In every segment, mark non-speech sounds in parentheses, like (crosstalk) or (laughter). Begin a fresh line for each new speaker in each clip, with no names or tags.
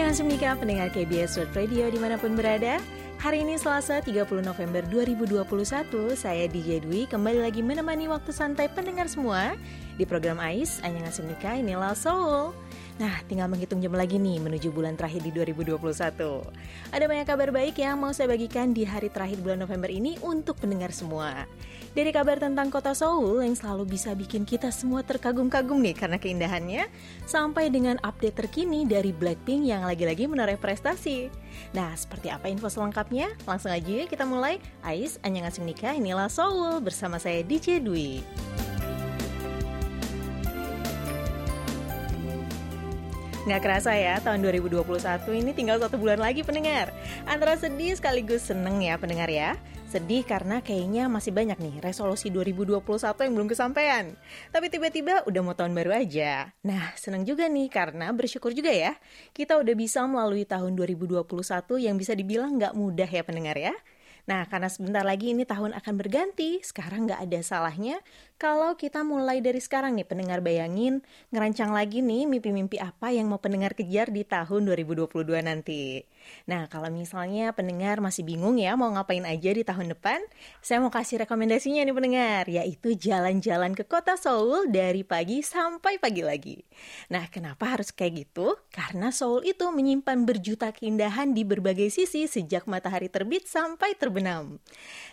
Annyeonghaseyo pendengar KBS World Radio di mana pun berada. Hari ini Selasa 30 November 2021, saya DJ Dwi kembali lagi menemani waktu santai pendengar semua di program AIS Annyeonghaseyo inilah Seoul. Nah, tinggal menghitung jam lagi nih menuju bulan terakhir di 2021. Ada banyak kabar baik yang mau saya bagikan di hari terakhir bulan November ini untuk pendengar semua. Dari kabar tentang kota Seoul yang selalu bisa bikin kita semua terkagum-kagum nih karena keindahannya, sampai dengan update terkini dari Blackpink yang lagi-lagi menoreh prestasi. Nah, seperti apa info selengkapnya? Langsung aja kita mulai. Ais, Annyeonghaseyo Nikah, inilah Seoul bersama saya DJ Dwi. Nggak kerasa ya, tahun 2021 ini tinggal satu bulan lagi pendengar. Antara sedih sekaligus seneng ya pendengar ya. Sedih karena kayaknya masih banyak nih resolusi 2021 yang belum kesampaian. Tapi tiba-tiba udah mau tahun baru aja. Nah, seneng juga nih karena bersyukur juga ya. Kita udah bisa melalui tahun 2021 yang bisa dibilang nggak mudah ya pendengar ya. Nah, karena sebentar lagi ini tahun akan berganti, sekarang nggak ada salahnya kalau kita mulai dari sekarang nih pendengar bayangin ngerancang lagi nih mimpi-mimpi apa yang mau pendengar kejar di tahun 2022 nanti. Nah, kalau misalnya pendengar masih bingung ya mau ngapain aja di tahun depan, saya mau kasih rekomendasinya nih pendengar, yaitu jalan-jalan ke kota Seoul dari pagi sampai pagi lagi. Nah, kenapa harus kayak gitu? Karena Seoul itu menyimpan berjuta keindahan di berbagai sisi sejak matahari terbit sampai terbenam.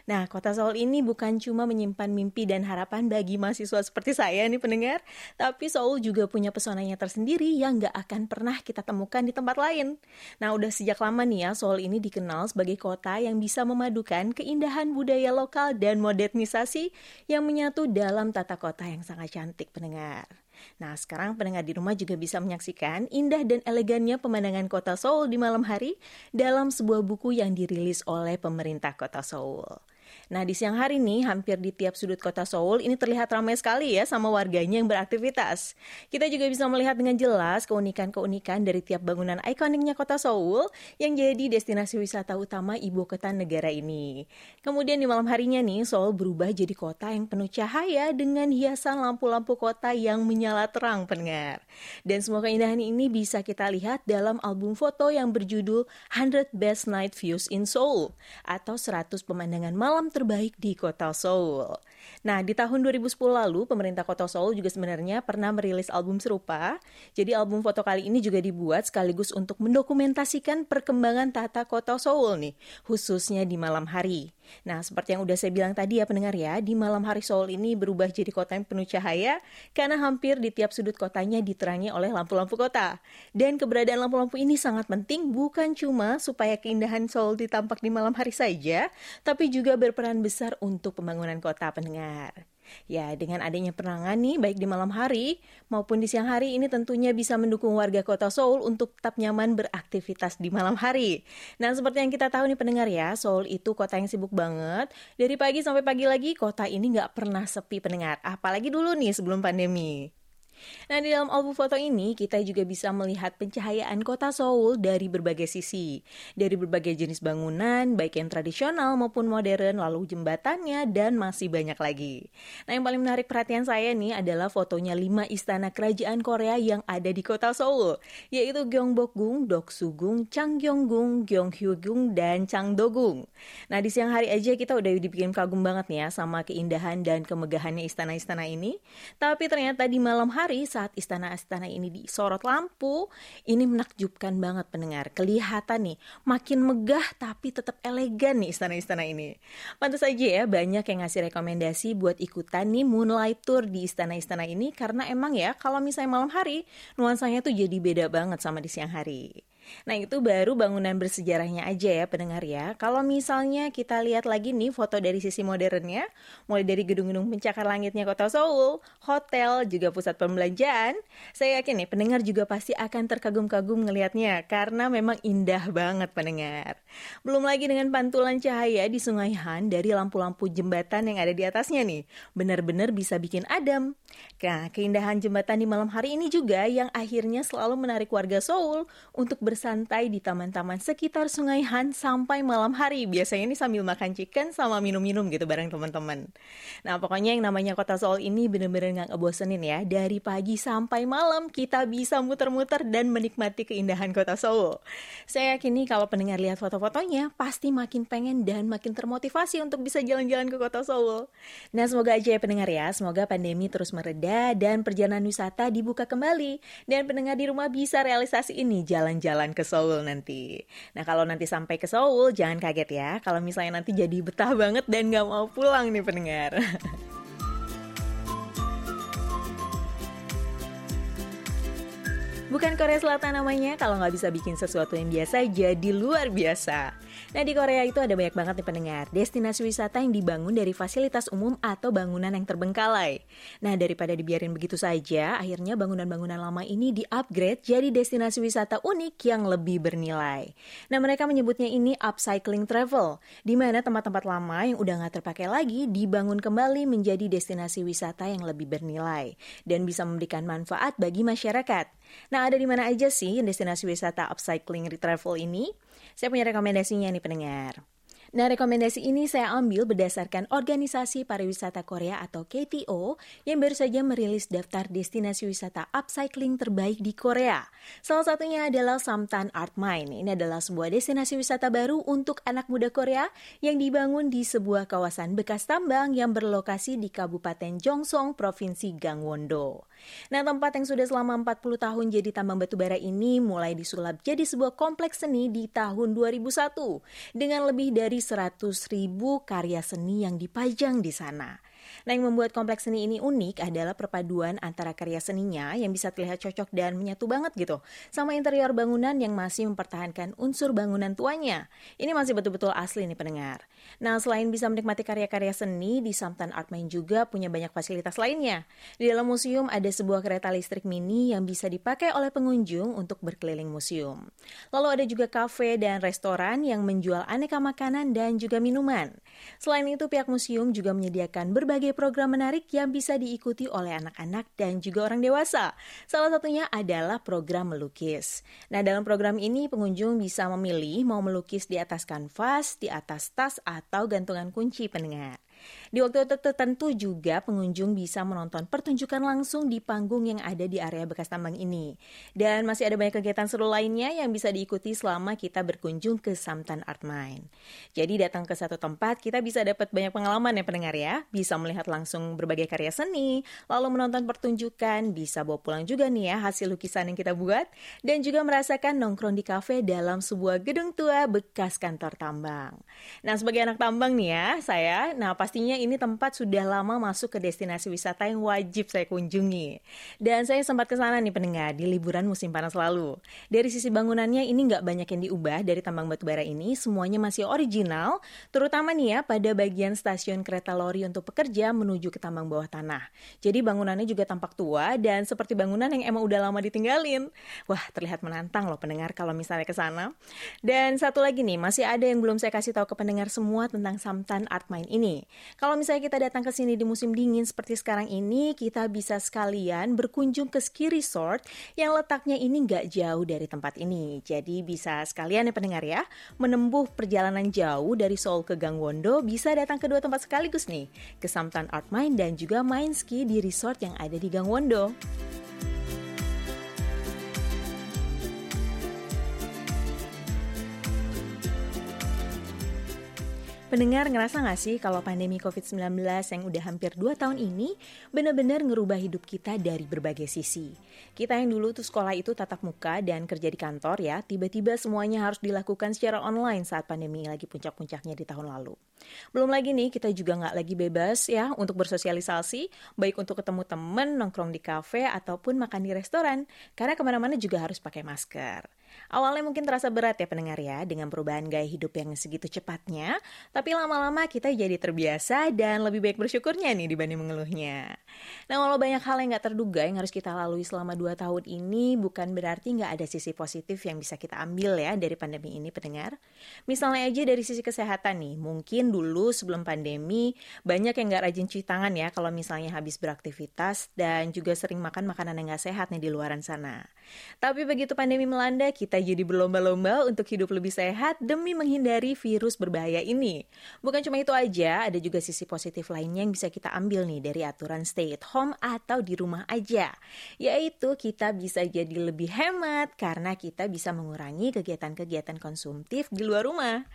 Nah, kota Seoul ini bukan cuma menyimpan mimpi dan harapan bagi mahasiswa seperti saya nih pendengar, tapi Seoul juga punya pesonanya tersendiri yang gak akan pernah kita temukan di tempat lain. Nah, udah sejak lama nih ya, Seoul ini dikenal sebagai kota yang bisa memadukan keindahan budaya lokal dan modernisasi yang menyatu dalam tata kota yang sangat cantik pendengar. Nah, sekarang pendengar di rumah juga bisa menyaksikan indah dan elegannya pemandangan kota Seoul di malam hari dalam sebuah buku yang dirilis oleh pemerintah kota Seoul. Nah, di siang hari ini hampir di tiap sudut kota Seoul ini terlihat ramai sekali ya sama warganya yang beraktivitas. Kita juga bisa melihat dengan jelas keunikan-keunikan dari tiap bangunan ikoniknya kota Seoul yang jadi destinasi wisata utama ibu kota negara ini. Kemudian di malam harinya nih, Seoul berubah jadi kota yang penuh cahaya dengan hiasan lampu-lampu kota yang menyala terang pendengar. Dan semua keindahan ini bisa kita lihat dalam album foto yang berjudul 100 Best Night Views in Seoul atau 100 pemandangan malam terbaik di kota Seoul. Nah, di tahun 2010 lalu, pemerintah kota Seoul juga sebenarnya pernah merilis album serupa. Jadi album foto kali ini juga dibuat sekaligus untuk mendokumentasikan perkembangan tata kota Seoul nih, khususnya di malam hari. Nah, seperti yang udah saya bilang tadi ya pendengar ya, di malam hari Seoul ini berubah jadi kota yang penuh cahaya karena hampir di tiap sudut kotanya diterangi oleh lampu-lampu kota. Dan keberadaan lampu-lampu ini sangat penting bukan cuma supaya keindahan Seoul ditampak di malam hari saja, tapi juga berperan besar untuk pembangunan kota pendengar. Ya, dengan adanya penerangan nih, baik di malam hari maupun di siang hari, ini tentunya bisa mendukung warga kota Seoul untuk tetap nyaman beraktivitas di malam hari. Nah, seperti yang kita tahu nih pendengar ya, Seoul itu kota yang sibuk banget. Dari pagi sampai pagi lagi, kota ini nggak pernah sepi pendengar. Apalagi dulu nih sebelum pandemi. Nah, di dalam album foto ini kita juga bisa melihat pencahayaan kota Seoul dari berbagai sisi. Dari berbagai jenis bangunan, baik yang tradisional maupun modern, lalu jembatannya, dan masih banyak lagi. Nah, yang paling menarik perhatian saya nih adalah fotonya lima istana kerajaan Korea yang ada di kota Seoul, yaitu Gyeongbokgung, Doksugung, Changgyeonggung, Gyeonghyugung, dan Changdogung. Nah, di siang hari aja kita udah dibikin kagum banget nih ya sama keindahan dan kemegahannya istana-istana ini. Tapi ternyata di malam hari hari saat istana-istana ini disorot lampu, ini menakjubkan banget pendengar. Kelihatan nih, makin megah tapi tetap elegan nih istana-istana ini. Pantas aja ya banyak yang ngasih rekomendasi buat ikutan nih moonlight tour di istana-istana ini karena emang ya kalau misalnya malam hari nuansanya tuh jadi beda banget sama di siang hari. Nah itu baru bangunan bersejarahnya aja ya pendengar ya. Kalau misalnya kita lihat lagi nih foto dari sisi modernnya, mulai dari gedung-gedung pencakar langitnya kota Seoul, hotel, juga pusat pembelanjaan, saya yakin nih pendengar juga pasti akan terkagum-kagum ngelihatnya karena memang indah banget pendengar. Belum lagi dengan pantulan cahaya di Sungai Han dari lampu-lampu jembatan yang ada di atasnya nih, benar-benar bisa bikin adem. Nah, keindahan jembatan di malam hari ini juga yang akhirnya selalu menarik warga Seoul untuk ber bersantai di taman-taman sekitar Sungai Han sampai malam hari. Biasanya ini sambil makan chicken sama minum-minum gitu bareng teman-teman. Nah pokoknya yang namanya kota Seoul ini bener-bener gak ngebosenin ya. Dari pagi sampai malam kita bisa muter-muter dan menikmati keindahan kota Seoul. Saya yakin nih kalau pendengar lihat foto-fotonya pasti makin pengen dan makin termotivasi untuk bisa jalan-jalan ke kota Seoul. Nah semoga aja ya pendengar ya, semoga pandemi terus mereda dan perjalanan wisata dibuka kembali. Dan pendengar di rumah bisa realisasi ini jalan-jalan ke Seoul nanti. Nah kalau nanti sampai ke Seoul jangan kaget ya kalau misalnya nanti jadi betah banget dan gak mau pulang nih pendengar. (laughs) Bukan Korea Selatan namanya kalau nggak bisa bikin sesuatu yang biasa jadi luar biasa. Nah di Korea itu ada banyak banget nih pendengar destinasi wisata yang dibangun dari fasilitas umum atau bangunan yang terbengkalai. Nah daripada dibiarin begitu saja, akhirnya bangunan-bangunan lama ini di-upgrade jadi destinasi wisata unik yang lebih bernilai. Nah mereka menyebutnya ini upcycling travel, di mana tempat-tempat lama yang udah nggak terpakai lagi dibangun kembali menjadi destinasi wisata yang lebih bernilai dan bisa memberikan manfaat bagi masyarakat. Nah, ada di mana aja sih destinasi wisata upcycling travel ini? Saya punya rekomendasinya nih pendengar. Nah, rekomendasi ini saya ambil berdasarkan Organisasi Pariwisata Korea atau KTO yang baru saja merilis daftar destinasi wisata upcycling terbaik di Korea. Salah satunya adalah Samtan Art Mine. Ini adalah sebuah destinasi wisata baru untuk anak muda Korea yang dibangun di sebuah kawasan bekas tambang yang berlokasi di Kabupaten Jongsong, Provinsi Gangwon-do. Nah, tempat yang sudah selama 40 tahun jadi tambang batu bara ini mulai disulap jadi sebuah kompleks seni di tahun 2001 dengan lebih dari 100 ribu karya seni yang dipajang di sana. Nah, yang membuat kompleks seni ini unik adalah perpaduan antara karya seninya yang bisa terlihat cocok dan menyatu banget gitu, sama interior bangunan yang masih mempertahankan unsur bangunan tuanya. Ini masih betul-betul asli nih pendengar. Nah, selain bisa menikmati karya-karya seni, di Samtan Art Main juga punya banyak fasilitas lainnya. Di dalam museum ada sebuah kereta listrik mini yang bisa dipakai oleh pengunjung untuk berkeliling museum. Lalu ada juga kafe dan restoran yang menjual aneka makanan dan juga minuman. Selain itu, pihak museum juga menyediakan berbagai program menarik yang bisa diikuti oleh anak-anak dan juga orang dewasa. Salah satunya adalah program melukis. Nah, dalam program ini pengunjung bisa memilih mau melukis di atas kanvas, di atas tas, atau gantungan kunci pendengar. Di waktu tertentu juga pengunjung bisa menonton pertunjukan langsung di panggung yang ada di area bekas tambang ini. Dan masih ada banyak kegiatan seru lainnya yang bisa diikuti selama kita berkunjung ke Samtan Art Mine. Jadi datang ke satu tempat kita bisa dapat banyak pengalaman ya pendengar ya. Bisa melihat langsung berbagai karya seni, lalu menonton pertunjukan, bisa bawa pulang juga nih ya hasil lukisan yang kita buat, dan juga merasakan nongkrong di kafe dalam sebuah gedung tua bekas kantor tambang. Nah sebagai anak tambang nih ya, saya, nah pastinya ini tempat sudah lama masuk ke destinasi wisata yang wajib saya kunjungi. Dan saya sempat ke sana nih pendengar di liburan musim panas lalu. Dari sisi bangunannya ini nggak banyak yang diubah dari tambang batubara ini, semuanya masih original, terutama nih ya pada bagian stasiun kereta lori untuk pekerja menuju ke tambang bawah tanah. Jadi bangunannya juga tampak tua dan seperti bangunan yang emang udah lama ditinggalin. Wah, terlihat menantang loh pendengar kalau misalnya ke sana. Dan satu lagi nih, masih ada yang belum saya kasih tahu ke pendengar semua tentang Samtan Art Mine ini. Kalau misalnya kita datang ke sini di musim dingin seperti sekarang ini, kita bisa sekalian berkunjung ke ski resort yang letaknya ini nggak jauh dari tempat ini. Jadi bisa sekalian ya pendengar ya, menempuh perjalanan jauh dari Seoul ke Gangwon-do, bisa datang ke dua tempat sekaligus nih, ke Samtan Art Mine dan juga main ski di resort yang ada di Gangwon-do. Pendengar ngerasa gak sih kalau pandemi COVID-19 yang udah hampir 2 tahun ini benar-benar ngerubah hidup kita dari berbagai sisi. Kita yang dulu tuh sekolah itu tatap muka dan kerja di kantor ya, tiba-tiba semuanya harus dilakukan secara online saat pandemi lagi puncak-puncaknya di tahun lalu. Belum lagi nih kita juga nggak lagi bebas ya untuk bersosialisasi, baik untuk ketemu temen, nongkrong di kafe, ataupun makan di restoran, karena ke mana-mana juga harus pakai masker. Awalnya mungkin terasa berat ya pendengar ya dengan perubahan gaya hidup yang segitu cepatnya, Tapi lama-lama kita jadi terbiasa dan lebih baik bersyukurnya nih dibanding mengeluhnya. Nah, walau banyak hal yang gak terduga yang harus kita lalui selama 2 tahun ini, bukan berarti gak ada sisi positif yang bisa kita ambil ya dari pandemi ini pendengar. Misalnya aja dari sisi kesehatan nih, mungkin dulu sebelum pandemi banyak yang gak rajin cuci tangan ya kalau misalnya habis beraktivitas dan juga sering makan makanan yang gak sehat nih di luaran sana. Tapi begitu pandemi melanda, kita jadi berlomba-lomba untuk hidup lebih sehat demi menghindari virus berbahaya ini. Bukan cuma itu aja, ada juga sisi positif lainnya yang bisa kita ambil nih dari aturan stay at home atau di rumah aja. Yaitu kita bisa jadi lebih hemat karena kita bisa mengurangi kegiatan-kegiatan konsumtif di luar rumah.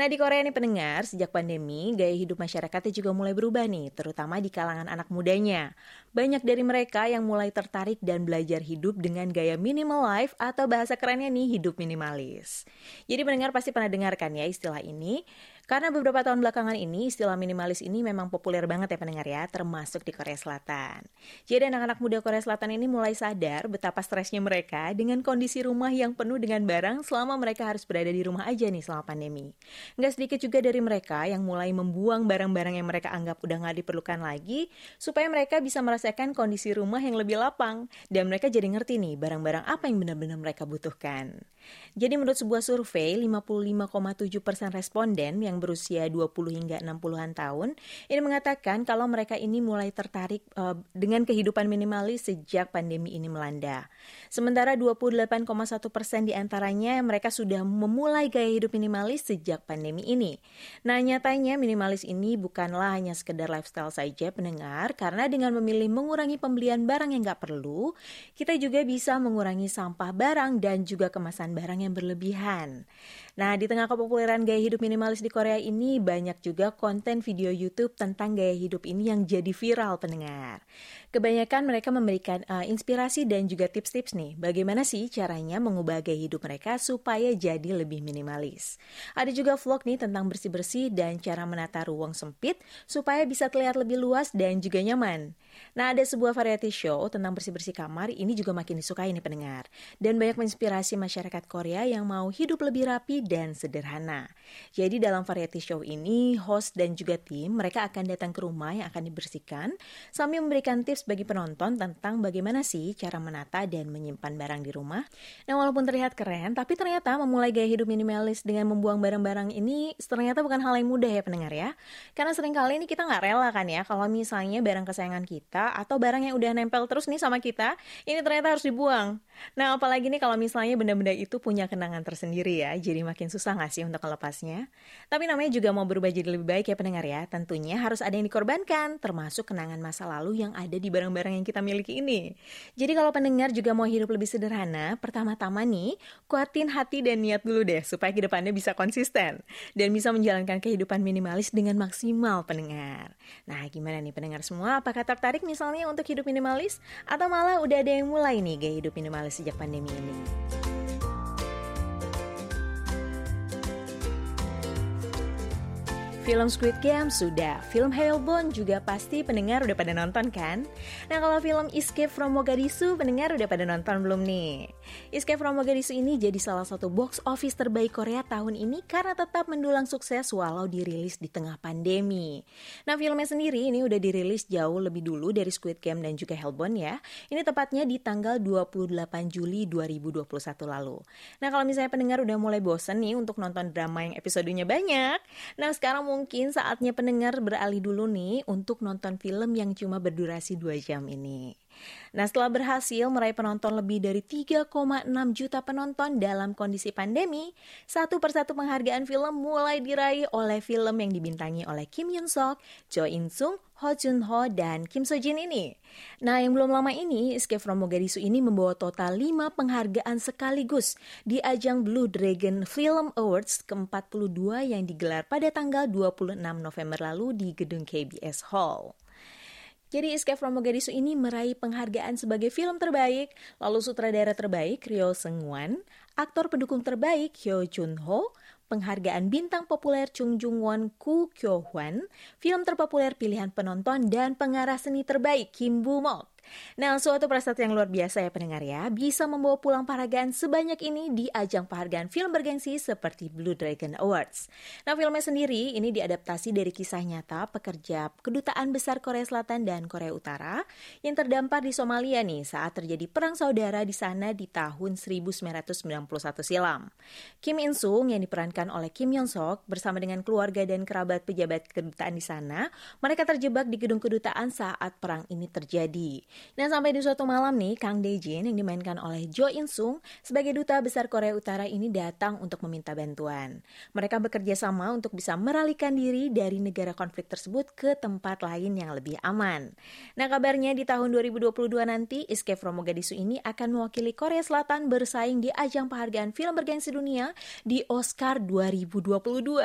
Nah di Korea nih pendengar, sejak pandemi gaya hidup masyarakatnya juga mulai berubah nih, terutama di kalangan anak mudanya. Banyak dari mereka yang mulai tertarik dan belajar hidup dengan gaya minimal life atau bahasa kerennya nih hidup minimalis. Jadi pendengar pasti pernah dengarkan ya istilah ini. Karena beberapa tahun belakangan ini istilah minimalis ini memang populer banget ya pendengar ya, termasuk di Korea Selatan. Jadi anak-anak muda Korea Selatan ini mulai sadar betapa stresnya mereka dengan kondisi rumah yang penuh dengan barang selama mereka harus berada di rumah aja nih selama pandemi. Nggak sedikit juga dari mereka yang mulai membuang barang-barang yang mereka anggap udah nggak diperlukan lagi, supaya mereka bisa merasakan kondisi rumah yang lebih lapang. Dan mereka jadi ngerti nih barang-barang apa yang benar-benar mereka butuhkan. Jadi menurut sebuah survei, 55,7% responden yang berusia 20 hingga 60-an tahun ini mengatakan kalau mereka ini mulai tertarik uh, dengan kehidupan minimalis sejak pandemi ini melanda. Sementara 28,1% di antaranya mereka sudah memulai gaya hidup minimalis sejak pandemi ini. Nah, nyatanya minimalis ini bukanlah hanya sekedar lifestyle saja pendengar, karena dengan memilih mengurangi pembelian barang yang nggak perlu, kita juga bisa mengurangi sampah barang dan juga kemasan barang yang berlebihan. Nah, di tengah kepopuleran gaya hidup minimalis di Korea ini, banyak juga konten video YouTube tentang gaya hidup ini yang jadi viral pendengar. Kebanyakan mereka memberikan uh, inspirasi dan juga tips-tips nih, bagaimana sih caranya mengubah gaya hidup mereka supaya jadi lebih minimalis. Ada juga vlog nih tentang bersih-bersih dan cara menata ruang sempit supaya bisa terlihat lebih luas dan juga nyaman. Nah, ada sebuah variety show tentang bersih-bersih kamar, ini juga makin disukai nih pendengar. Dan banyak menginspirasi masyarakat Korea yang mau hidup lebih rapi dan sederhana. Jadi dalam variety show ini, host dan juga tim mereka akan datang ke rumah yang akan dibersihkan sambil memberikan tips bagi penonton tentang bagaimana sih cara menata dan menyimpan barang di rumah. Nah, walaupun terlihat keren, tapi ternyata memulai gaya hidup minimalis dengan membuang barang-barang ini ternyata bukan hal yang mudah ya pendengar ya. Karena sering kali ini kita nggak rela kan ya kalau misalnya barang kesayangan kita atau barang yang udah nempel terus nih sama kita, ini ternyata harus dibuang. Nah, apalagi nih kalau misalnya benda-benda itu punya kenangan tersendiri ya, jadi makin susah nggak sih untuk melepasnya? Tapi namanya juga mau berubah jadi lebih baik ya pendengar ya, tentunya harus ada yang dikorbankan, termasuk kenangan masa lalu yang ada di barang-barang yang kita miliki ini. Jadi kalau pendengar juga mau hidup lebih sederhana, pertama-tama nih, kuatin hati dan niat dulu deh, supaya ke depannya bisa konsisten, dan bisa menjalankan kehidupan minimalis dengan maksimal pendengar. Nah, gimana nih pendengar semua, apakah tertarik misalnya untuk hidup minimalis? Atau malah udah ada yang mulai nih gaya hidup minimalis sejak pandemi ini. Film Squid Game sudah, film Hellbound juga pasti pendengar udah pada nonton kan? Nah kalau film Escape from Mogadishu pendengar udah pada nonton belum nih? Escape from Mogadishu ini jadi salah satu box office terbaik Korea tahun ini karena tetap mendulang sukses walau dirilis di tengah pandemi. Nah filmnya sendiri ini udah dirilis jauh lebih dulu dari Squid Game dan juga Hellbound ya. Ini tepatnya di tanggal 28 Juli 2021 lalu. Nah kalau misalnya pendengar udah mulai bosen nih untuk nonton drama yang episodenya banyak, nah sekarang mungkin saatnya pendengar beralih dulu nih untuk nonton film yang cuma berdurasi 2 jam ini. Nah, setelah berhasil meraih penonton lebih dari 3,6 juta penonton dalam kondisi pandemi, satu persatu penghargaan film mulai diraih oleh film yang dibintangi oleh Kim Yoon Sok, Jo In Sung, Ho Jun Ho, dan Kim So Jin ini. Nah, yang belum lama ini, Escape from Mogadishu ini membawa total 5 penghargaan sekaligus di ajang Blue Dragon Film Awards ke-42 yang digelar pada tanggal 26 November lalu di gedung KBS Hall. Jadi Escape from Mogadishu ini meraih penghargaan sebagai film terbaik, lalu sutradara terbaik Ryo Seung-wan, aktor pendukung terbaik Hyo Jun-ho, penghargaan bintang populer Chung Jung-won Ku Kyo-hwan, film terpopuler pilihan penonton dan pengarah seni terbaik Kim Boo-mok. Nah, suatu prestasi yang luar biasa ya pendengar ya, bisa membawa pulang penghargaan sebanyak ini di ajang penghargaan film bergengsi seperti Blue Dragon Awards. Nah, filmnya sendiri ini diadaptasi dari kisah nyata pekerja kedutaan besar Korea Selatan dan Korea Utara yang terdampar di Somalia nih saat terjadi perang saudara di sana di tahun 1991 silam. Kim In Sung yang diperankan oleh Kim Yeon Sok bersama dengan keluarga dan kerabat pejabat kedutaan di sana, mereka terjebak di gedung kedutaan saat perang ini terjadi. Nah sampai di suatu malam nih, Kang Dae-jin yang dimainkan oleh Jo In Sung sebagai duta besar Korea Utara ini datang untuk meminta bantuan. Mereka bekerja sama untuk bisa meralikan diri dari negara konflik tersebut ke tempat lain yang lebih aman. Nah kabarnya di tahun 2022 nanti, Escape from Mogadishu ini akan mewakili Korea Selatan bersaing di ajang penghargaan film bergengsi dunia di Oscar 2022.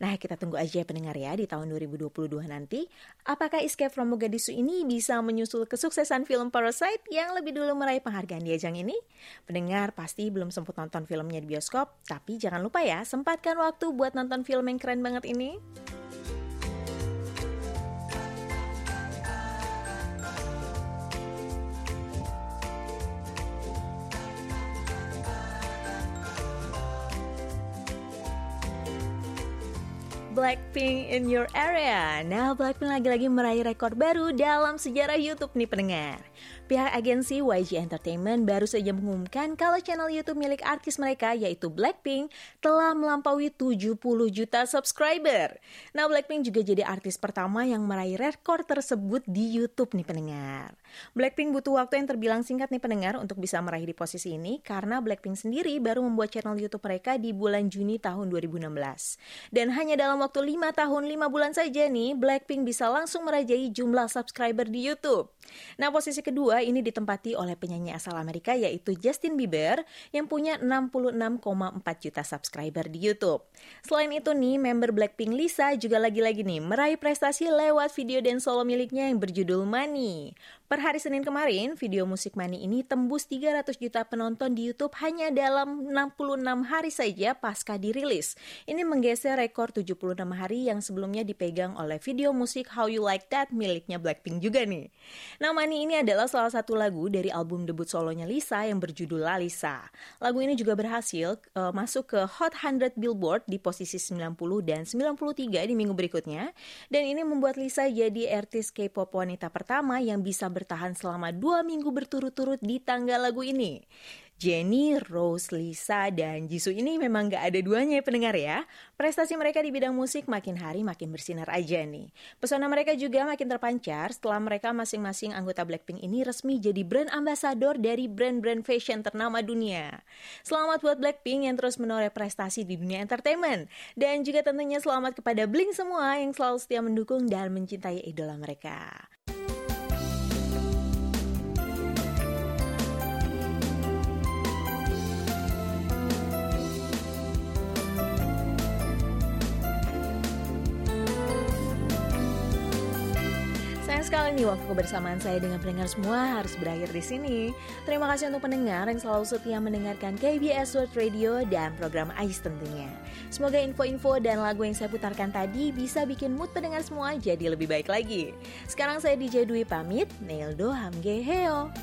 Nah kita tunggu aja pendengar ya di tahun 2022 nanti, apakah Escape from Mogadishu ini bisa menyusul kesuksesan film Parasite yang lebih dulu meraih penghargaan di ajang ini? Pendengar pasti belum sempat nonton filmnya di bioskop, tapi jangan lupa ya, sempatkan waktu buat nonton film yang keren banget ini. Blackpink in your area. Nah, Blackpink lagi-lagi meraih rekor baru dalam sejarah YouTube nih pendengar. Pihak agensi YG Entertainment baru saja mengumumkan kalau channel YouTube milik artis mereka yaitu Blackpink telah melampaui 70 juta subscriber. Nah, Blackpink juga jadi artis pertama yang meraih rekor tersebut di YouTube nih pendengar. Blackpink butuh waktu yang terbilang singkat nih pendengar untuk bisa meraih di posisi ini karena Blackpink sendiri baru membuat channel YouTube mereka di bulan Juni tahun 2016. Dan hanya dalam waktu 5 tahun 5 bulan saja nih, Blackpink bisa langsung merajai jumlah subscriber di YouTube. Nah, posisi kedua kedua ini ditempati oleh penyanyi asal Amerika yaitu Justin Bieber yang punya 66,4 juta subscriber di YouTube. Selain itu nih, member Blackpink Lisa juga lagi-lagi nih meraih prestasi lewat video dan solo miliknya yang berjudul Money. Per hari Senin kemarin, video musik Money ini tembus 300 juta penonton di YouTube hanya dalam 66 hari saja pasca dirilis. Ini menggeser rekor 76 hari yang sebelumnya dipegang oleh video musik How You Like That miliknya Blackpink juga nih. Nah, Money ini adalah salah satu lagu dari album debut solonya Lisa yang berjudul Lalisa. Lagu ini juga berhasil uh, masuk ke Hot 100 Billboard di posisi 90 dan 93 di minggu berikutnya. Dan ini membuat Lisa jadi artis K-pop wanita pertama yang bisa bertahan selama dua minggu berturut-turut di tangga lagu ini. Jenny, Rose, Lisa, dan Jisoo ini memang gak ada duanya ya pendengar ya. Prestasi mereka di bidang musik makin hari makin bersinar aja nih. Pesona mereka juga makin terpancar setelah mereka masing-masing anggota Blackpink ini resmi jadi brand ambassador dari brand-brand fashion ternama dunia. Selamat buat Blackpink yang terus menoreh prestasi di dunia entertainment. Dan juga tentunya selamat kepada Blink semua yang selalu setia mendukung dan mencintai idola mereka. Sekali nih waktu kebersamaan saya dengan pendengar semua harus berakhir di sini. Terima kasih untuk pendengar yang selalu setia mendengarkan KBS World Radio dan program AIS tentunya. Semoga info-info dan lagu yang saya putarkan tadi bisa bikin mood pendengar semua jadi lebih baik lagi. Sekarang saya DJ Dwi pamit, Neildo Hamge Heo.